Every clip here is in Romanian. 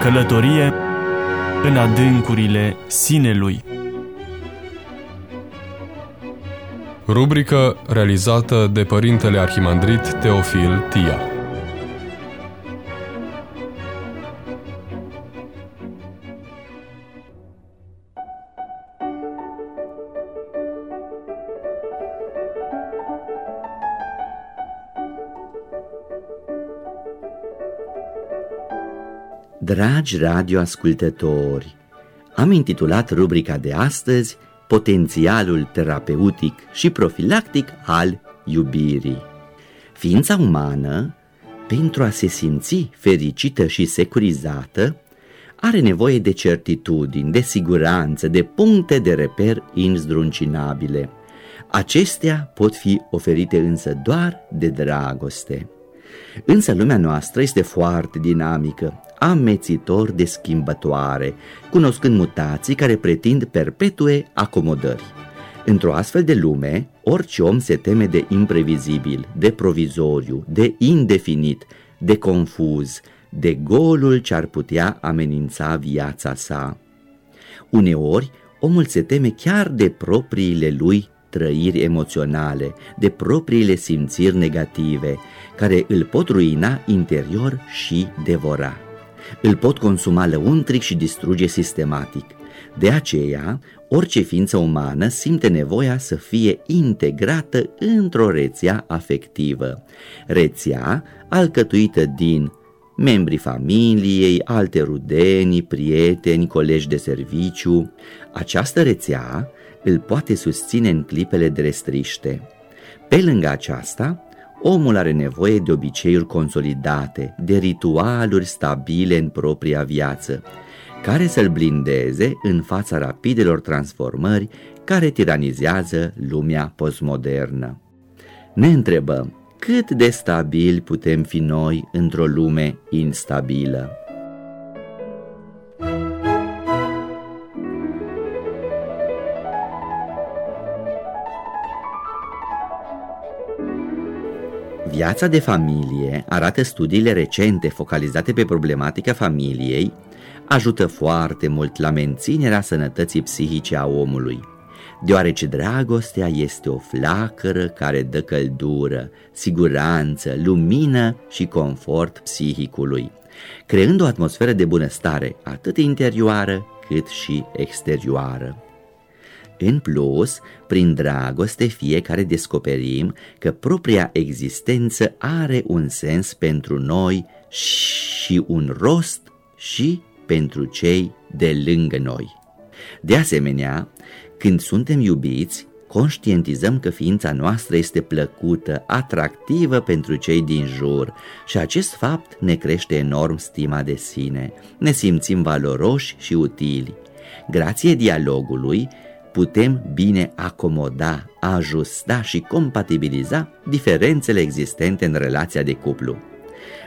Călătorie în adâncurile sinelui. Rubrică realizată de Părintele Arhimandrit Teofil Tia. Dragi radioascultători, am intitulat rubrica de astăzi Potențialul terapeutic și profilactic al iubirii. Ființa umană, pentru a se simți fericită și securizată, are nevoie de certitudini, de siguranță, de puncte de reper inzdruncinabile. Acestea pot fi oferite însă doar de dragoste. Însă lumea noastră este foarte dinamică, amețitor de schimbătoare, cunoscând mutații care pretind perpetue acomodări. Într-o astfel de lume, orice om se teme de imprevizibil, de provizoriu, de indefinit, de confuz, de golul ce ar putea amenința viața sa. Uneori, omul se teme chiar de propriile lui trăiri emoționale, de propriile simțiri negative, care îl pot ruina interior și devora. Îl pot consuma lăuntric și distruge sistematic. De aceea, orice ființă umană simte nevoia să fie integrată într-o rețea afectivă. Rețea alcătuită din membrii familiei, alte rudenii, prieteni, colegi de serviciu. Această rețea îl poate susține în clipele de restriște. Pe lângă aceasta, omul are nevoie de obiceiuri consolidate, de ritualuri stabile în propria viață, care să-l blindeze în fața rapidelor transformări care tiranizează lumea postmodernă. Ne întrebăm, cât de stabili putem fi noi într-o lume instabilă? Viața de familie, arată studiile recente focalizate pe problematica familiei, ajută foarte mult la menținerea sănătății psihice a omului, deoarece dragostea este o flacără care dă căldură, siguranță, lumină și confort psihicului, creând o atmosferă de bunăstare atât interioară cât și exterioară. În plus, prin dragoste fiecare descoperim că propria existență are un sens pentru noi și un rost și pentru cei de lângă noi. De asemenea, când suntem iubiți, conștientizăm că ființa noastră este plăcută, atractivă pentru cei din jur și acest fapt ne crește enorm stima de sine. Ne simțim valoroși și utili. Grație dialogului, putem bine acomoda, ajusta și compatibiliza diferențele existente în relația de cuplu.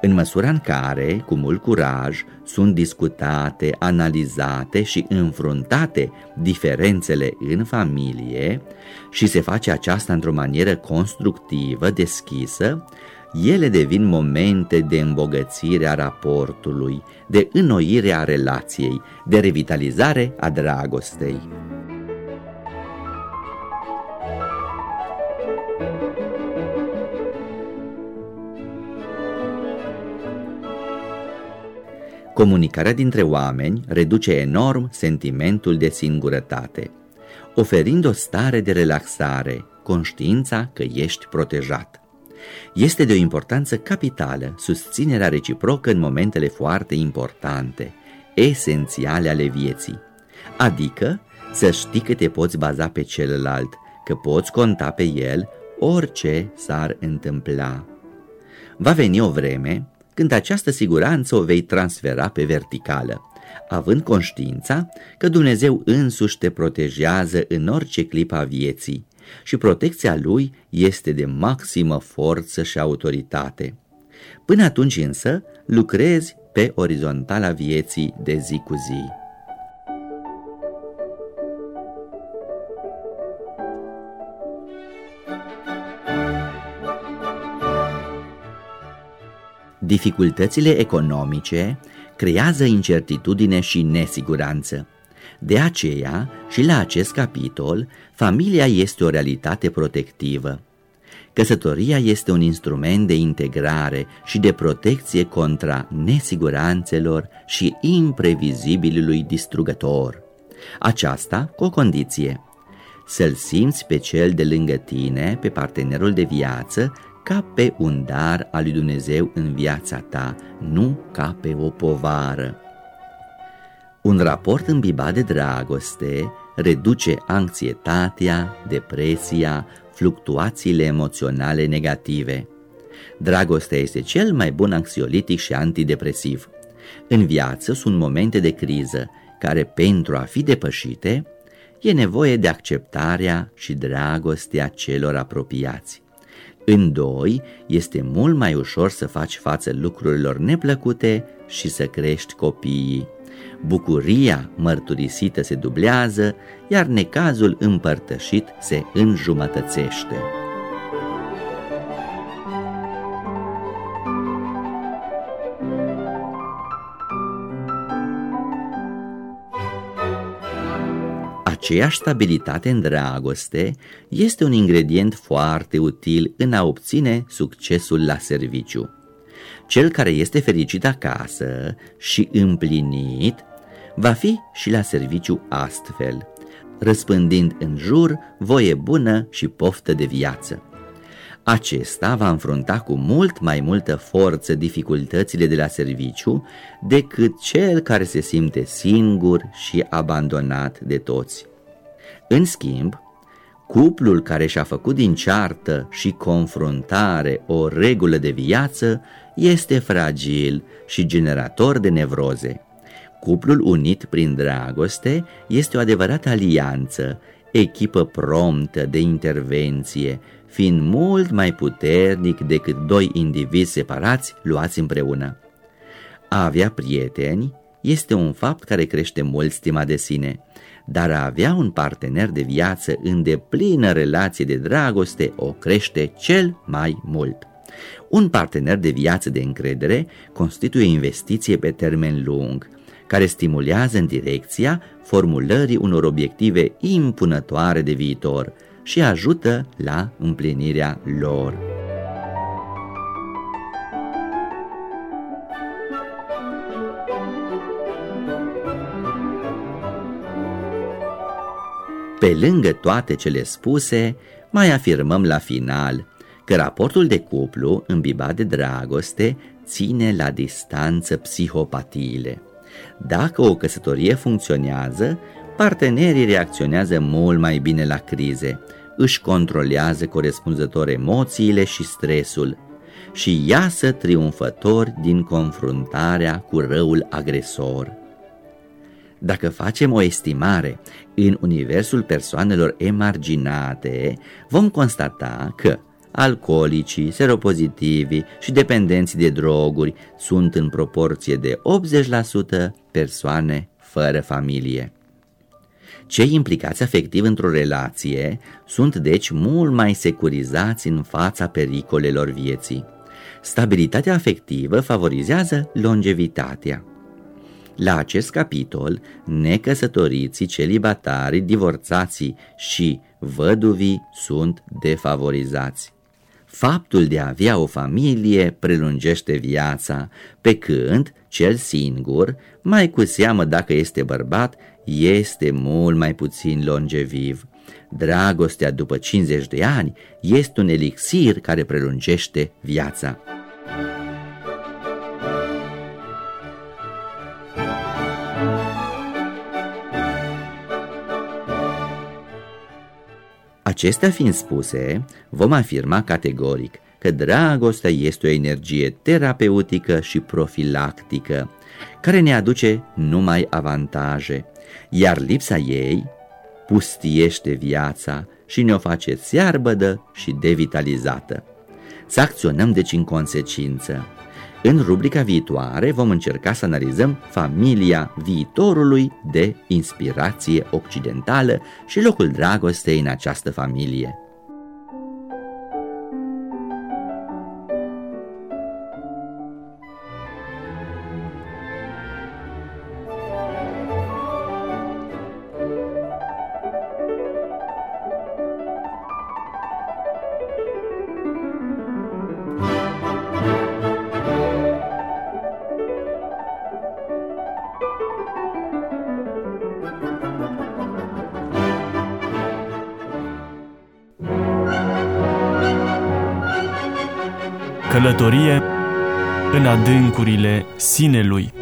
În măsura în care, cu mult curaj, sunt discutate, analizate și înfruntate diferențele în familie și se face aceasta într-o manieră constructivă, deschisă, ele devin momente de îmbogățire a raportului, de înnoire a relației, de revitalizare a dragostei. Comunicarea dintre oameni reduce enorm sentimentul de singurătate, oferind o stare de relaxare, conștiința că ești protejat. Este de o importanță capitală susținerea reciprocă în momentele foarte importante, esențiale ale vieții, adică să știi că te poți baza pe celălalt, că poți conta pe el orice s-ar întâmpla. Va veni o vreme când această siguranță o vei transfera pe verticală, având conștiința că Dumnezeu însuși te protejează în orice clip a vieții și protecția Lui este de maximă forță și autoritate. Până atunci însă lucrezi pe orizontala vieții de zi cu zi. Dificultățile economice creează incertitudine și nesiguranță. De aceea, și la acest capitol, familia este o realitate protectivă. Căsătoria este un instrument de integrare și de protecție contra nesiguranțelor și imprevizibilului distrugător. Aceasta cu o condiție, să-l simți pe cel de lângă tine, pe partenerul de viață, ca pe un dar al lui Dumnezeu în viața ta, nu ca pe o povară. Un raport îmbibat de dragoste reduce anxietatea, depresia, fluctuațiile emoționale negative. Dragostea este cel mai bun anxiolitic și antidepresiv. În viață sunt momente de criză care, pentru a fi depășite, e nevoie de acceptarea și dragostea celor apropiați. În doi, este mult mai ușor să faci față lucrurilor neplăcute și să crești copiii. Bucuria mărturisită se dublează, iar necazul împărtășit se înjumătățește. Aceeași stabilitate în dragoste este un ingredient foarte util în a obține succesul la serviciu. Cel care este fericit acasă și împlinit va fi și la serviciu astfel, răspândind în jur voie bună și poftă de viață. Acesta va înfrunta cu mult mai multă forță dificultățile de la serviciu decât cel care se simte singur și abandonat de toți. În schimb, cuplul care și-a făcut din ceartă și confruntare o regulă de viață este fragil și generator de nevroze. Cuplul unit prin dragoste este o adevărată alianță, echipă promptă de intervenție, fiind mult mai puternic decât doi indivizi separați luați împreună. A avea prieteni este un fapt care crește mult stima de sine, dar a avea un partener de viață în deplină relație de dragoste o crește cel mai mult. Un partener de viață de încredere constituie o investiție pe termen lung, care stimulează în direcția formulării unor obiective impunătoare de viitor și ajută la împlinirea lor. Pe lângă toate cele spuse, mai afirmăm la final că raportul de cuplu îmbibat de dragoste ține la distanță psihopatiile. Dacă o căsătorie funcționează, partenerii reacționează mult mai bine la crize, își controlează corespunzător emoțiile și stresul și iasă triumfători din confruntarea cu răul agresor. Dacă facem o estimare în universul persoanelor emarginate, vom constata că alcoolicii, seropozitivi și dependenții de droguri sunt în proporție de 80% persoane fără familie. Cei implicați afectiv într-o relație sunt deci mult mai securizați în fața pericolelor vieții. Stabilitatea afectivă favorizează longevitatea. La acest capitol, necăsătoriții, celibatarii, divorțații și văduvii sunt defavorizați. Faptul de a avea o familie prelungește viața, pe când cel singur, mai cu seamă dacă este bărbat, este mult mai puțin longeviv. Dragostea după 50 de ani este un elixir care prelungește viața. Acestea fiind spuse, vom afirma categoric că dragostea este o energie terapeutică și profilactică, care ne aduce numai avantaje, iar lipsa ei pustiește viața și ne-o face țearbădă și devitalizată. Să acționăm deci în consecință. În rubrica viitoare vom încerca să analizăm familia viitorului de inspirație occidentală și locul dragostei în această familie. Călătorie în adâncurile sinelui.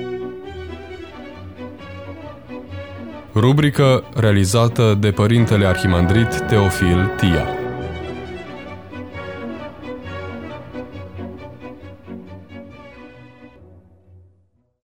Rubrică realizată de Părintele Arhimandrit Teofil Tia.